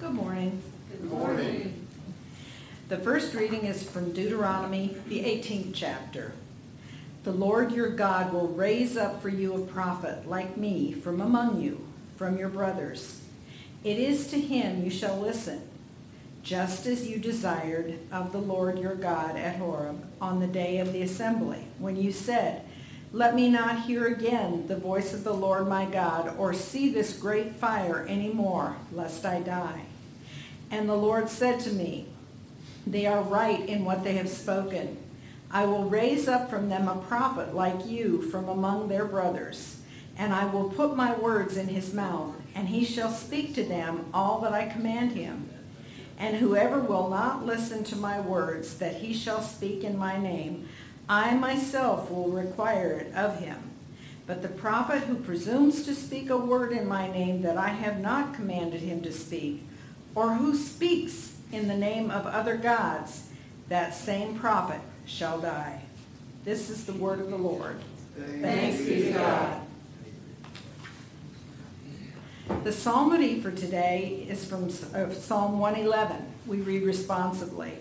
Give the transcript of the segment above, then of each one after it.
Good morning. Good morning. The first reading is from Deuteronomy, the 18th chapter. The Lord your God will raise up for you a prophet like me from among you, from your brothers. It is to him you shall listen, just as you desired of the Lord your God at Horeb on the day of the assembly, when you said, Let me not hear again the voice of the Lord my God, or see this great fire any more, lest I die. And the Lord said to me, They are right in what they have spoken. I will raise up from them a prophet like you from among their brothers, and I will put my words in his mouth, and he shall speak to them all that I command him. And whoever will not listen to my words that he shall speak in my name, I myself will require it of him. But the prophet who presumes to speak a word in my name that I have not commanded him to speak, or who speaks in the name of other gods, that same prophet shall die. This is the word of the Lord. Thanks be to God. The psalmody for today is from uh, Psalm 111. We read responsibly.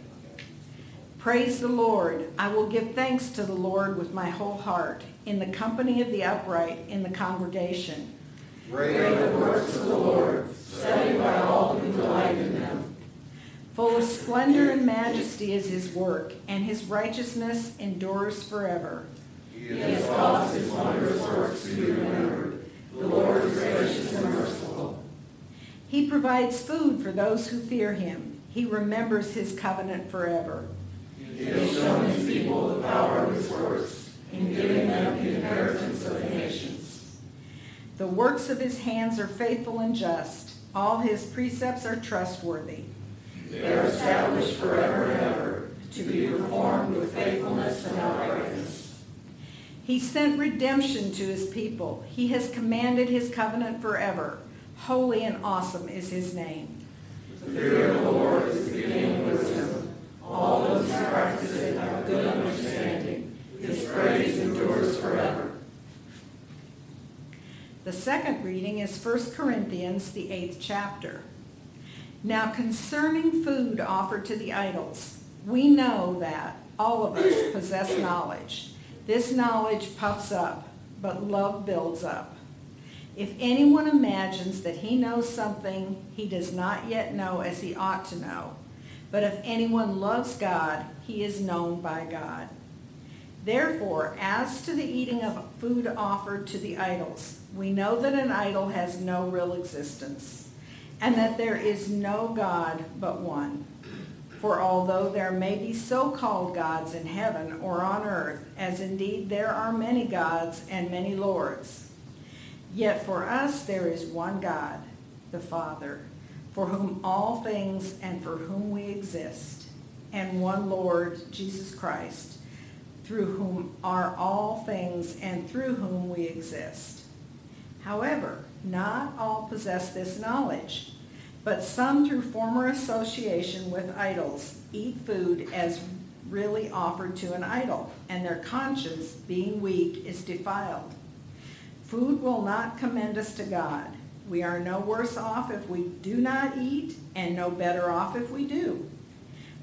Praise the Lord. I will give thanks to the Lord with my whole heart, in the company of the upright, in the congregation. Great the works of the Lord, studied by all who delight in them. Full of splendor and majesty is his work, and his righteousness endures forever. He has caused his wondrous works to be remembered. The Lord is gracious and merciful. He provides food for those who fear him. He remembers his covenant forever. He has shown his people the power of his works, in giving them the inheritance of the nations. The works of his hands are faithful and just. All his precepts are trustworthy. They are established forever and ever, to be performed with faithfulness and uprightness. He sent redemption to his people. He has commanded his covenant forever. Holy and awesome is his name. The fear of the Lord is the beginning of wisdom. All those who practice it have good understanding. His praise endures forever. The second reading is 1 Corinthians, the eighth chapter. Now concerning food offered to the idols, we know that all of us possess knowledge. This knowledge puffs up, but love builds up. If anyone imagines that he knows something he does not yet know as he ought to know, but if anyone loves God, he is known by God. Therefore, as to the eating of food offered to the idols, we know that an idol has no real existence, and that there is no God but one. For although there may be so-called gods in heaven or on earth, as indeed there are many gods and many lords, yet for us there is one God, the Father, for whom all things and for whom we exist, and one Lord, Jesus Christ, through whom are all things and through whom we exist. However, not all possess this knowledge, but some through former association with idols eat food as really offered to an idol, and their conscience, being weak, is defiled. Food will not commend us to God. We are no worse off if we do not eat, and no better off if we do.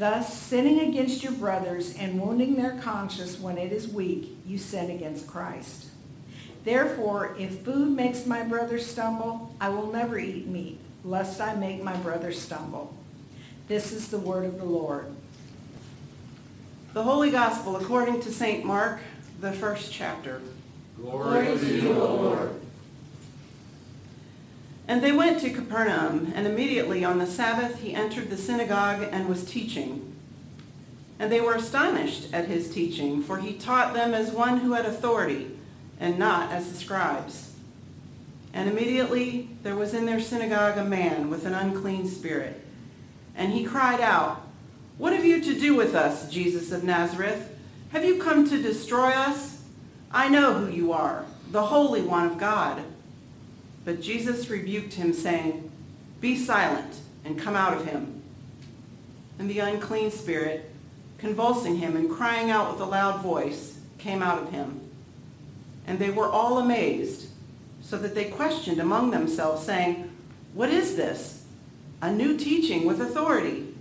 Thus, sinning against your brothers and wounding their conscience when it is weak, you sin against Christ. Therefore, if food makes my brother stumble, I will never eat meat, lest I make my brother stumble. This is the word of the Lord. The Holy Gospel according to St. Mark, the first chapter. Glory to you, O Lord. And they went to Capernaum, and immediately on the Sabbath he entered the synagogue and was teaching. And they were astonished at his teaching, for he taught them as one who had authority, and not as the scribes. And immediately there was in their synagogue a man with an unclean spirit. And he cried out, What have you to do with us, Jesus of Nazareth? Have you come to destroy us? I know who you are, the Holy One of God. But Jesus rebuked him, saying, Be silent and come out of him. And the unclean spirit, convulsing him and crying out with a loud voice, came out of him. And they were all amazed, so that they questioned among themselves, saying, What is this? A new teaching with authority.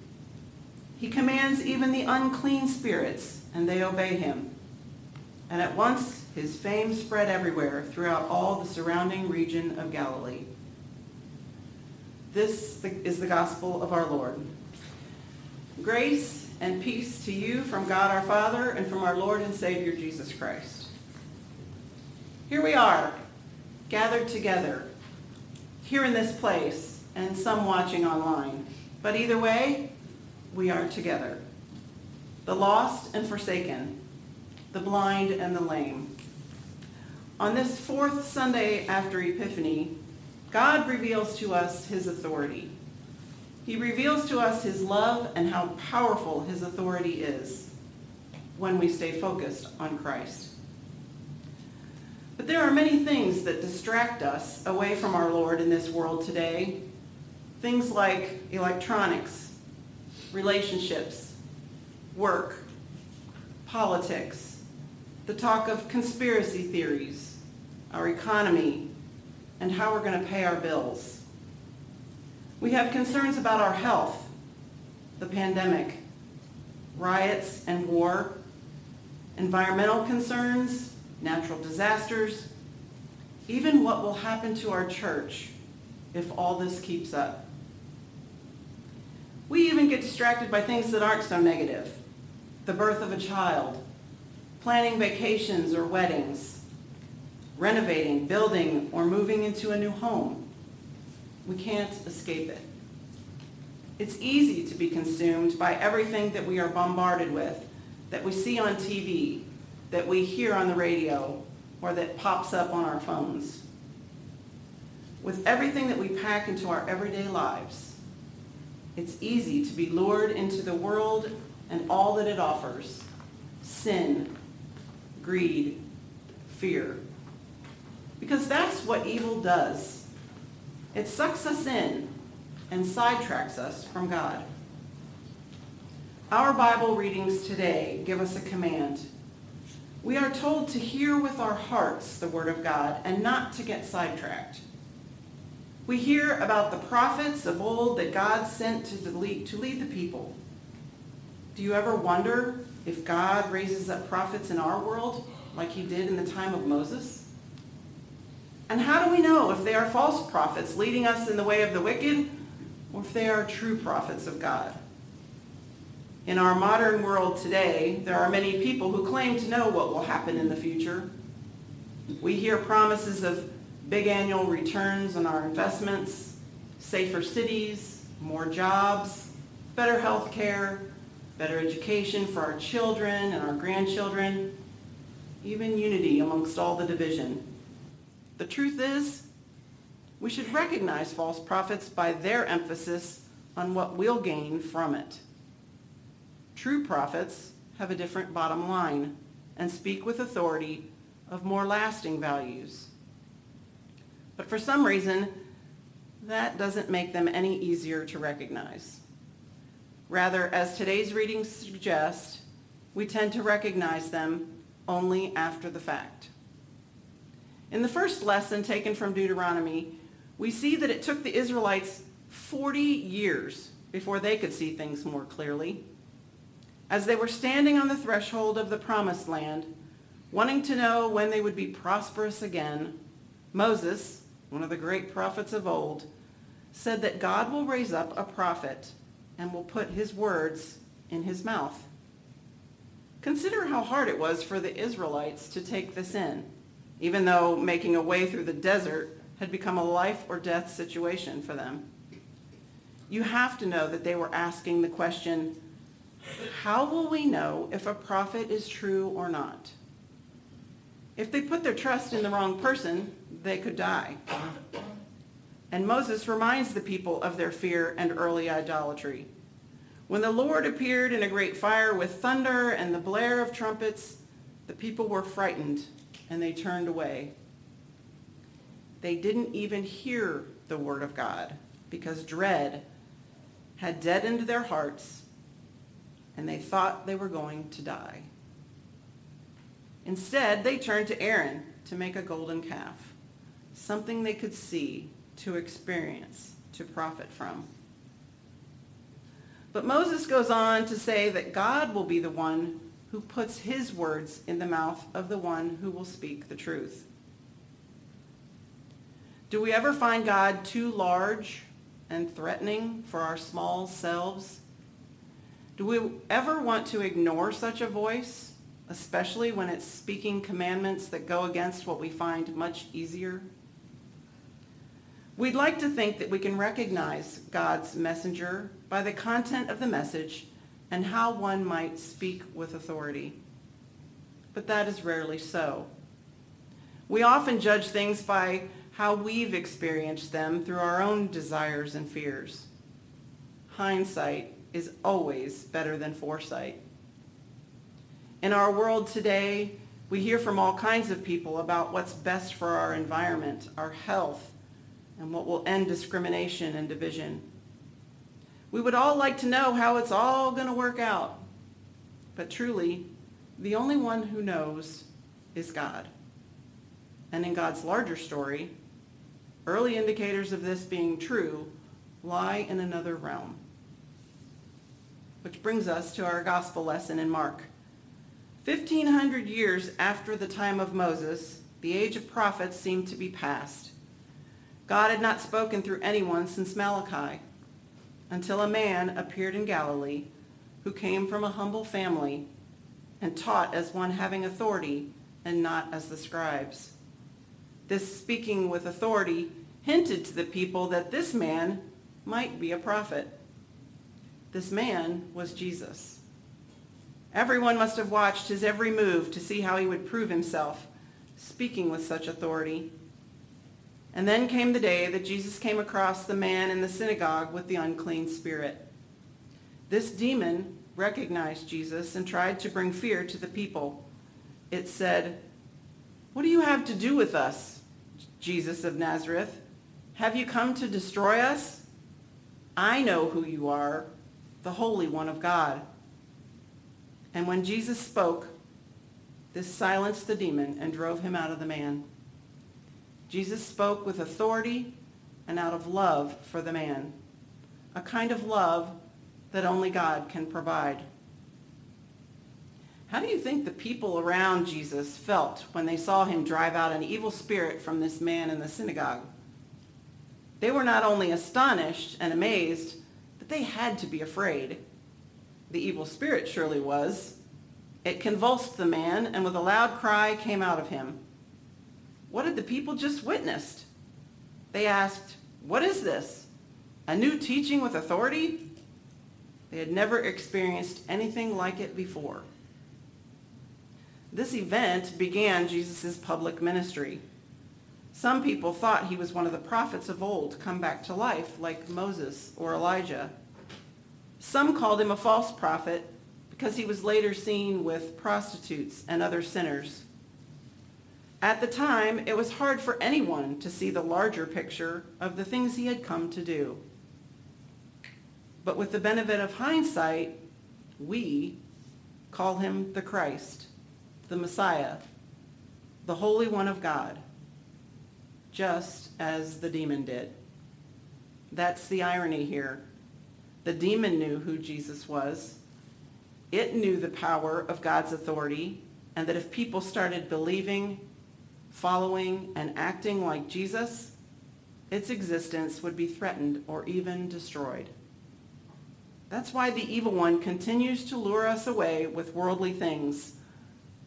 He commands even the unclean spirits, and they obey him. And at once his fame spread everywhere throughout all the surrounding region of Galilee. This is the gospel of our Lord. Grace and peace to you from God our Father and from our Lord and Savior Jesus Christ. Here we are, gathered together, here in this place, and some watching online. But either way, we are together. The lost and forsaken, the blind and the lame. On this fourth Sunday after Epiphany, God reveals to us his authority. He reveals to us his love and how powerful his authority is when we stay focused on Christ. But there are many things that distract us away from our Lord in this world today. Things like electronics, relationships, work, politics, the talk of conspiracy theories, our economy, and how we're going to pay our bills. We have concerns about our health, the pandemic, riots and war, environmental concerns, natural disasters, even what will happen to our church if all this keeps up. We even get distracted by things that aren't so negative. The birth of a child, planning vacations or weddings, renovating, building, or moving into a new home. We can't escape it. It's easy to be consumed by everything that we are bombarded with, that we see on TV, that we hear on the radio, or that pops up on our phones. With everything that we pack into our everyday lives, it's easy to be lured into the world and all that it offers. Sin, greed, fear. Because that's what evil does. It sucks us in and sidetracks us from God. Our Bible readings today give us a command. We are told to hear with our hearts the Word of God and not to get sidetracked. We hear about the prophets of old that God sent to lead, to lead the people. Do you ever wonder if God raises up prophets in our world like he did in the time of Moses? And how do we know if they are false prophets leading us in the way of the wicked or if they are true prophets of God? In our modern world today, there are many people who claim to know what will happen in the future. We hear promises of big annual returns on our investments, safer cities, more jobs, better health care, better education for our children and our grandchildren, even unity amongst all the division. The truth is, we should recognize false prophets by their emphasis on what we'll gain from it. True prophets have a different bottom line and speak with authority of more lasting values. But for some reason, that doesn't make them any easier to recognize. Rather, as today's readings suggest, we tend to recognize them only after the fact. In the first lesson taken from Deuteronomy, we see that it took the Israelites 40 years before they could see things more clearly. As they were standing on the threshold of the promised land, wanting to know when they would be prosperous again, Moses, one of the great prophets of old, said that God will raise up a prophet and will put his words in his mouth. Consider how hard it was for the Israelites to take this in, even though making a way through the desert had become a life or death situation for them. You have to know that they were asking the question, how will we know if a prophet is true or not? If they put their trust in the wrong person, they could die. And Moses reminds the people of their fear and early idolatry. When the Lord appeared in a great fire with thunder and the blare of trumpets, the people were frightened and they turned away. They didn't even hear the word of God because dread had deadened their hearts and they thought they were going to die. Instead, they turned to Aaron to make a golden calf, something they could see, to experience, to profit from. But Moses goes on to say that God will be the one who puts his words in the mouth of the one who will speak the truth. Do we ever find God too large and threatening for our small selves? Do we ever want to ignore such a voice, especially when it's speaking commandments that go against what we find much easier? We'd like to think that we can recognize God's messenger by the content of the message and how one might speak with authority. But that is rarely so. We often judge things by how we've experienced them through our own desires and fears. Hindsight is always better than foresight. In our world today, we hear from all kinds of people about what's best for our environment, our health, and what will end discrimination and division. We would all like to know how it's all going to work out. But truly, the only one who knows is God. And in God's larger story, Early indicators of this being true lie in another realm. Which brings us to our gospel lesson in Mark. 1500 years after the time of Moses, the age of prophets seemed to be past. God had not spoken through anyone since Malachi until a man appeared in Galilee who came from a humble family and taught as one having authority and not as the scribes. This speaking with authority hinted to the people that this man might be a prophet. This man was Jesus. Everyone must have watched his every move to see how he would prove himself, speaking with such authority. And then came the day that Jesus came across the man in the synagogue with the unclean spirit. This demon recognized Jesus and tried to bring fear to the people. It said, What do you have to do with us, Jesus of Nazareth? Have you come to destroy us? I know who you are, the Holy One of God. And when Jesus spoke, this silenced the demon and drove him out of the man. Jesus spoke with authority and out of love for the man, a kind of love that only God can provide. How do you think the people around Jesus felt when they saw him drive out an evil spirit from this man in the synagogue? They were not only astonished and amazed, but they had to be afraid. The evil spirit surely was. It convulsed the man and with a loud cry came out of him. What had the people just witnessed? They asked, what is this? A new teaching with authority? They had never experienced anything like it before. This event began Jesus' public ministry. Some people thought he was one of the prophets of old come back to life, like Moses or Elijah. Some called him a false prophet because he was later seen with prostitutes and other sinners. At the time, it was hard for anyone to see the larger picture of the things he had come to do. But with the benefit of hindsight, we call him the Christ, the Messiah, the Holy One of God just as the demon did. That's the irony here. The demon knew who Jesus was. It knew the power of God's authority and that if people started believing, following, and acting like Jesus, its existence would be threatened or even destroyed. That's why the evil one continues to lure us away with worldly things,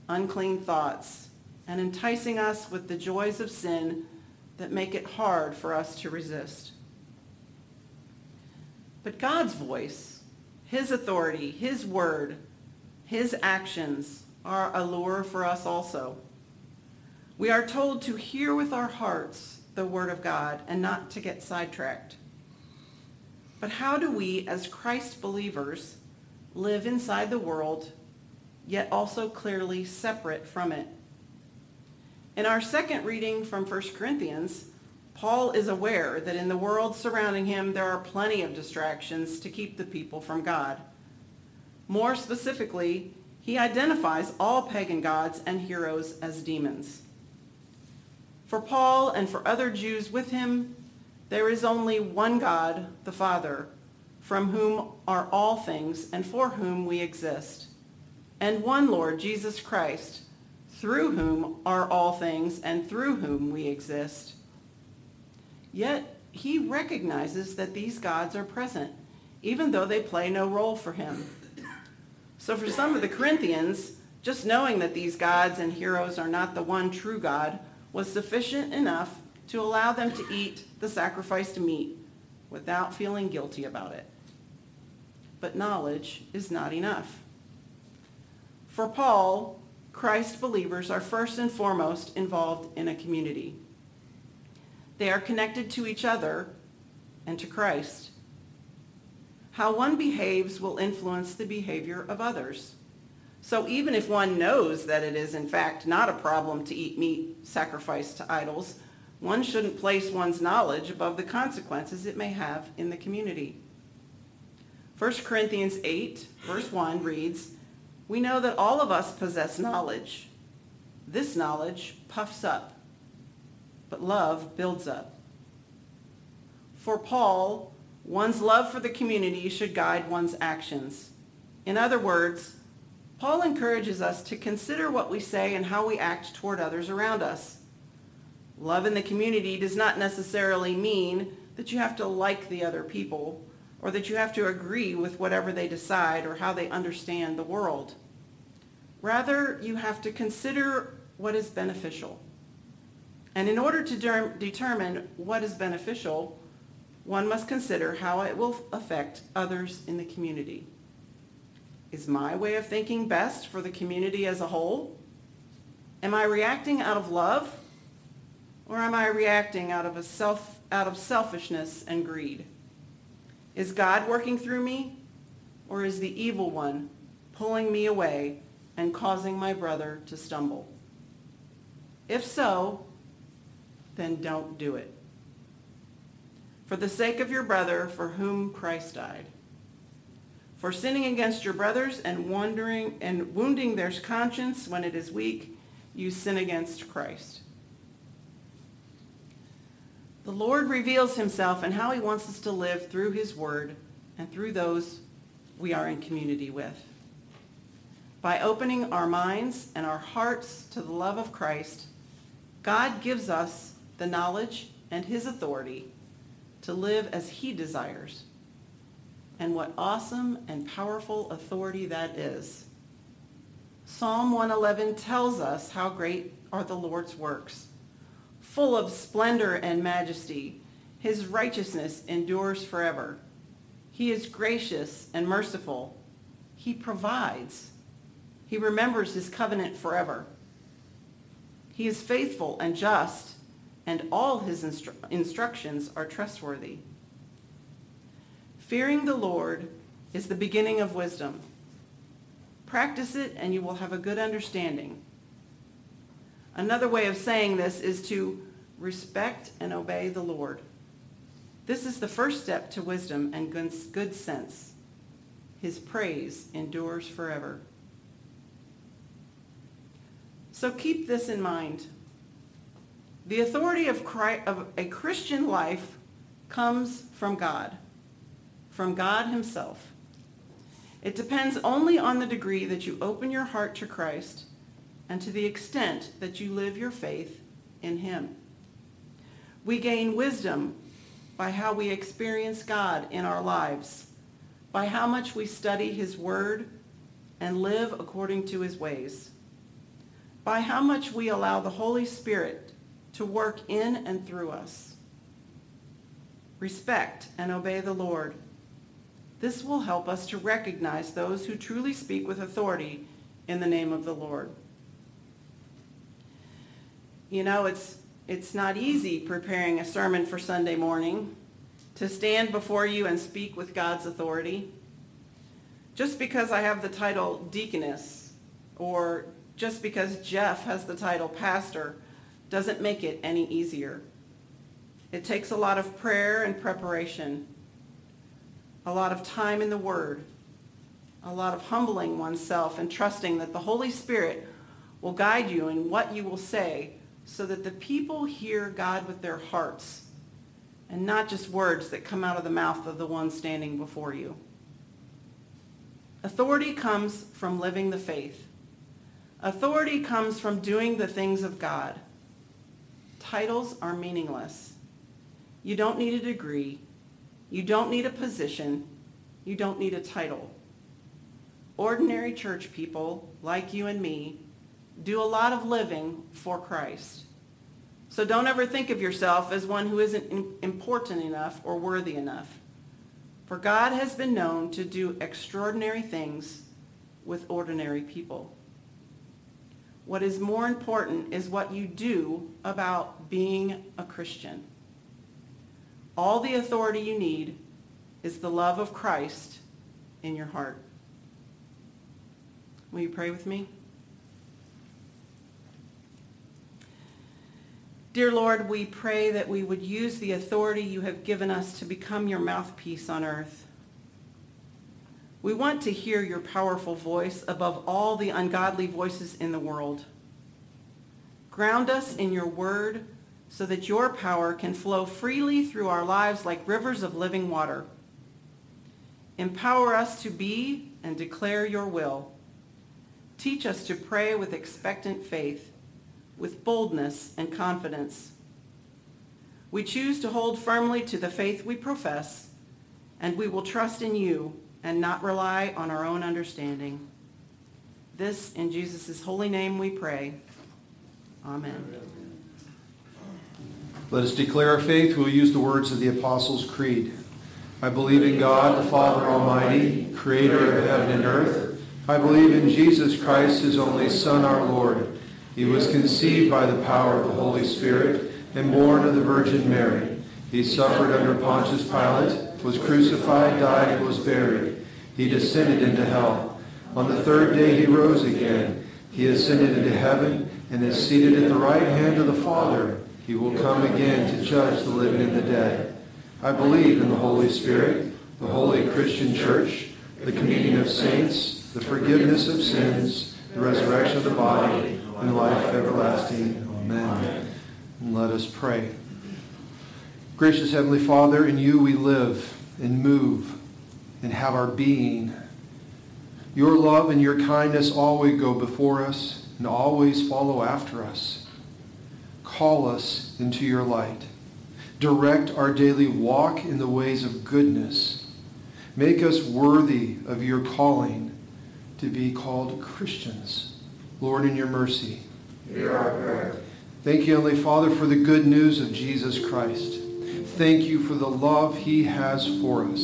unclean thoughts, and enticing us with the joys of sin that make it hard for us to resist. But God's voice, his authority, his word, his actions are a lure for us also. We are told to hear with our hearts the word of God and not to get sidetracked. But how do we, as Christ believers, live inside the world, yet also clearly separate from it? In our second reading from 1 Corinthians, Paul is aware that in the world surrounding him there are plenty of distractions to keep the people from God. More specifically, he identifies all pagan gods and heroes as demons. For Paul and for other Jews with him, there is only one God, the Father, from whom are all things and for whom we exist, and one Lord, Jesus Christ, through whom are all things and through whom we exist. Yet he recognizes that these gods are present, even though they play no role for him. So for some of the Corinthians, just knowing that these gods and heroes are not the one true God was sufficient enough to allow them to eat the sacrificed meat without feeling guilty about it. But knowledge is not enough. For Paul, Christ believers are first and foremost involved in a community. They are connected to each other and to Christ. How one behaves will influence the behavior of others. So even if one knows that it is in fact not a problem to eat meat sacrificed to idols, one shouldn't place one's knowledge above the consequences it may have in the community. 1 Corinthians 8, verse 1 reads, We know that all of us possess knowledge. This knowledge puffs up, but love builds up. For Paul, one's love for the community should guide one's actions. In other words, Paul encourages us to consider what we say and how we act toward others around us. Love in the community does not necessarily mean that you have to like the other people or that you have to agree with whatever they decide or how they understand the world. Rather, you have to consider what is beneficial. And in order to de- determine what is beneficial, one must consider how it will affect others in the community. Is my way of thinking best for the community as a whole? Am I reacting out of love? Or am I reacting out of, a self, out of selfishness and greed? Is God working through me? Or is the evil one pulling me away and causing my brother to stumble? If so, then don't do it. For the sake of your brother for whom Christ died for sinning against your brothers and wandering and wounding their conscience when it is weak, you sin against Christ. The Lord reveals himself and how he wants us to live through his word and through those we are in community with. By opening our minds and our hearts to the love of Christ, God gives us the knowledge and his authority to live as he desires and what awesome and powerful authority that is. Psalm 111 tells us how great are the Lord's works. Full of splendor and majesty, his righteousness endures forever. He is gracious and merciful. He provides. He remembers his covenant forever. He is faithful and just, and all his instru- instructions are trustworthy. Fearing the Lord is the beginning of wisdom. Practice it and you will have a good understanding. Another way of saying this is to respect and obey the Lord. This is the first step to wisdom and good sense. His praise endures forever. So keep this in mind. The authority of, a Christian life comes from God from God himself. It depends only on the degree that you open your heart to Christ and to the extent that you live your faith in him. We gain wisdom by how we experience God in our lives, by how much we study his word and live according to his ways, by how much we allow the Holy Spirit to work in and through us. Respect and obey the Lord this will help us to recognize those who truly speak with authority in the name of the Lord. You know, it's, it's not easy preparing a sermon for Sunday morning. to stand before you and speak with God's authority. Just because I have the title deaconess or just because Jeff has the title pastor doesn't make it any easier. It takes a lot of prayer and preparation, a lot of time in the Word, a lot of humbling oneself and trusting that the Holy Spirit will guide you in what you will say so that the people hear God with their hearts and not just words that come out of the mouth of the one standing before you. Authority comes from living the faith. Authority comes from doing the things of God. Titles are meaningless. You don't need a degree. You don't need a position. You don't need a title. Ordinary church people, like you and me, do a lot of living for Christ. So don't ever think of yourself as one who isn't important enough or worthy enough. For God has been known to do extraordinary things with ordinary people. What is more important is what you do about being a Christian. All the authority you need is the love of Christ in your heart. Will you pray with me? Dear Lord, we pray that we would use the authority you have given us to become your mouthpiece on earth. We want to hear your powerful voice above all the ungodly voices in the world. Ground us in your word so that your power can flow freely through our lives like rivers of living water. Empower us to be and declare your will. Teach us to pray with expectant faith with boldness and confidence. We choose to hold firmly to the faith we profess, and we will trust in you and not rely on our own understanding. This in Jesus' holy name we pray. Amen. Let us declare our faith. We'll use the words of the Apostles' Creed. I believe in God, the Father Almighty, creator of heaven and earth. I believe in Jesus Christ, his only Son, our Lord he was conceived by the power of the Holy Spirit and born of the Virgin Mary. He suffered under Pontius Pilate, was crucified, died, and was buried. He descended into hell. On the third day he rose again. He ascended into heaven and is seated at the right hand of the Father. He will come again to judge the living and the dead. I believe in the Holy Spirit, the holy Christian church, the communion of saints, the forgiveness of sins, the resurrection of the body, and life everlasting. Amen. And let us pray. Gracious Heavenly Father, in you we live and move and have our being. Your love and your kindness always go before us and always follow after us. Call us into your light. Direct our daily walk in the ways of goodness. Make us worthy of your calling to be called Christians. Lord, in your mercy. Hear our prayer. Thank you, Heavenly Father, for the good news of Jesus Christ. Thank you for the love he has for us.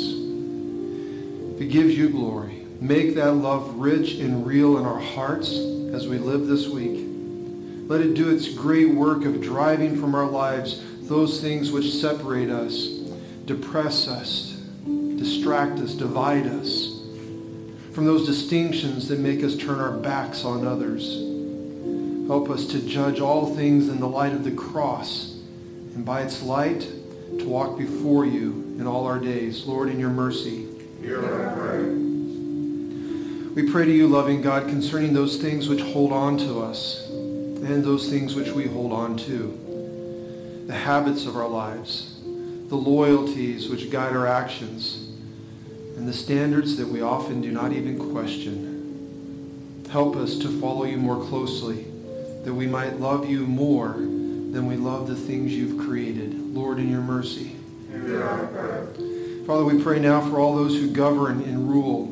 It gives you glory. Make that love rich and real in our hearts as we live this week. Let it do its great work of driving from our lives those things which separate us, depress us, distract us, divide us from those distinctions that make us turn our backs on others. Help us to judge all things in the light of the cross and by its light to walk before you in all our days. Lord, in your mercy. Hear our prayer. We pray to you, loving God, concerning those things which hold on to us and those things which we hold on to. The habits of our lives, the loyalties which guide our actions, and the standards that we often do not even question. Help us to follow you more closely, that we might love you more than we love the things you've created. Lord, in your mercy. Father, we pray now for all those who govern and rule,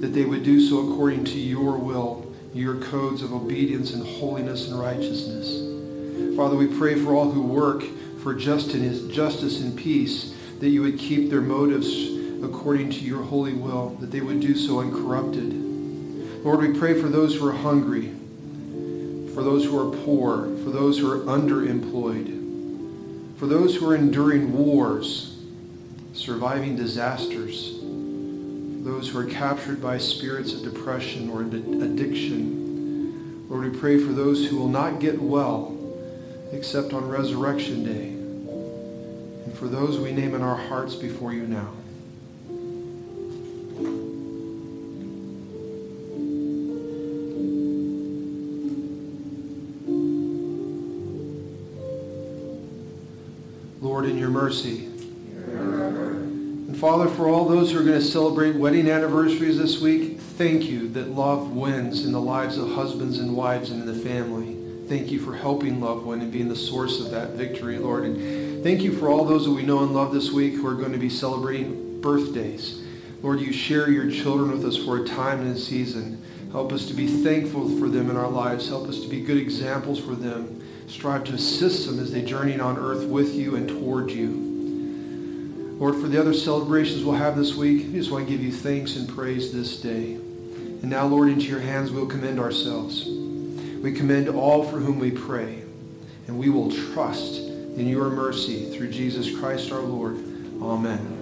that they would do so according to your will, your codes of obedience and holiness and righteousness. Father, we pray for all who work for justice and peace, that you would keep their motives according to your holy will, that they would do so uncorrupted. Lord, we pray for those who are hungry, for those who are poor, for those who are underemployed, for those who are enduring wars, surviving disasters, those who are captured by spirits of depression or addiction. Lord, we pray for those who will not get well except on Resurrection Day. And for those we name in our hearts before you now. Lord, in your mercy. Father, for all those who are going to celebrate wedding anniversaries this week, thank you that love wins in the lives of husbands and wives and in the family. Thank you for helping love win and being the source of that victory, Lord. And thank you for all those that we know and love this week who are going to be celebrating birthdays. Lord, you share your children with us for a time and a season. Help us to be thankful for them in our lives. Help us to be good examples for them strive to assist them as they journey on earth with you and toward you. Lord, for the other celebrations we'll have this week, we just want to give you thanks and praise this day. And now, Lord, into your hands we'll commend ourselves. We commend all for whom we pray, and we will trust in your mercy through Jesus Christ our Lord. Amen.